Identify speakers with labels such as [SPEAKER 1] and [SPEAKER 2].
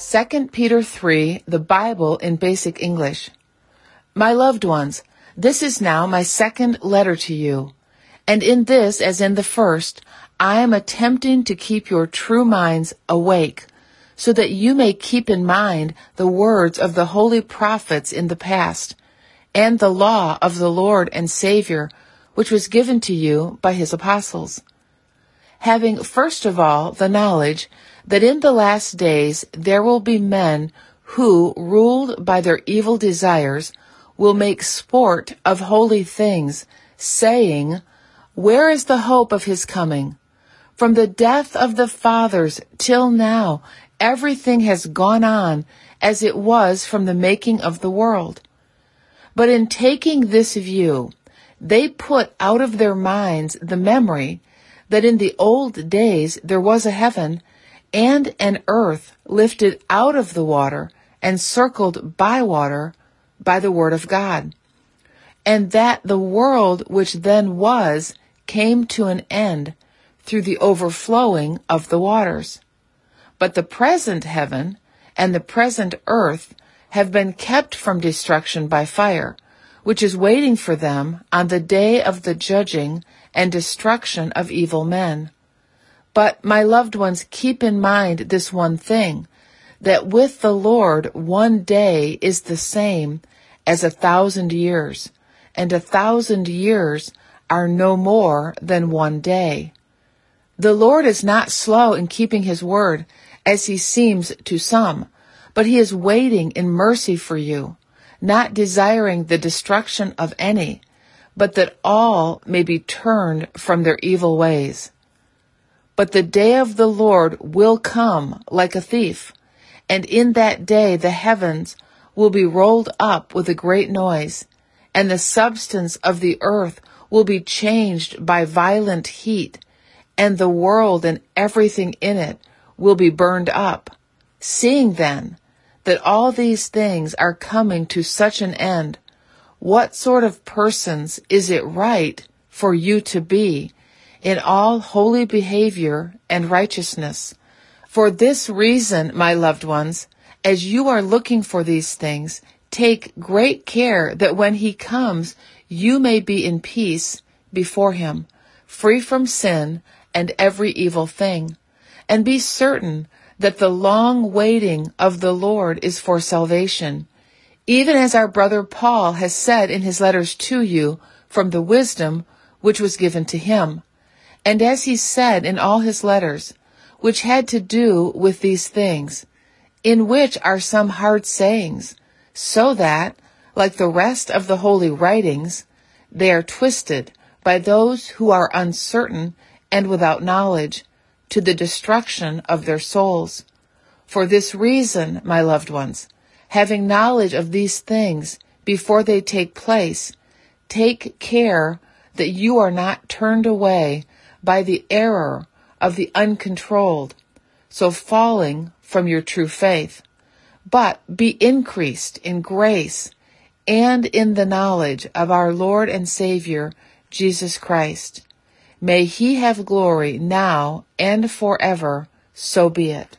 [SPEAKER 1] 2 Peter 3, the Bible in basic English. My loved ones, this is now my second letter to you. And in this, as in the first, I am attempting to keep your true minds awake so that you may keep in mind the words of the holy prophets in the past and the law of the Lord and Savior, which was given to you by his apostles. Having first of all the knowledge that in the last days there will be men who, ruled by their evil desires, will make sport of holy things, saying, Where is the hope of his coming? From the death of the fathers till now, everything has gone on as it was from the making of the world. But in taking this view, they put out of their minds the memory that in the old days there was a heaven and an earth lifted out of the water and circled by water by the word of God. And that the world which then was came to an end through the overflowing of the waters. But the present heaven and the present earth have been kept from destruction by fire, which is waiting for them on the day of the judging and destruction of evil men. But my loved ones, keep in mind this one thing, that with the Lord one day is the same as a thousand years, and a thousand years are no more than one day. The Lord is not slow in keeping his word, as he seems to some, but he is waiting in mercy for you, not desiring the destruction of any, but that all may be turned from their evil ways. But the day of the Lord will come like a thief, and in that day the heavens will be rolled up with a great noise, and the substance of the earth will be changed by violent heat, and the world and everything in it will be burned up. Seeing then that all these things are coming to such an end, what sort of persons is it right for you to be in all holy behavior and righteousness? For this reason, my loved ones, as you are looking for these things, take great care that when he comes, you may be in peace before him, free from sin and every evil thing. And be certain that the long waiting of the Lord is for salvation. Even as our brother Paul has said in his letters to you from the wisdom which was given to him, and as he said in all his letters, which had to do with these things, in which are some hard sayings, so that, like the rest of the holy writings, they are twisted by those who are uncertain and without knowledge, to the destruction of their souls. For this reason, my loved ones, having knowledge of these things before they take place, take care that you are not turned away by the error of the uncontrolled, so falling from your true faith, but be increased in grace and in the knowledge of our Lord and Savior, Jesus Christ. May he have glory now and forever, so be it.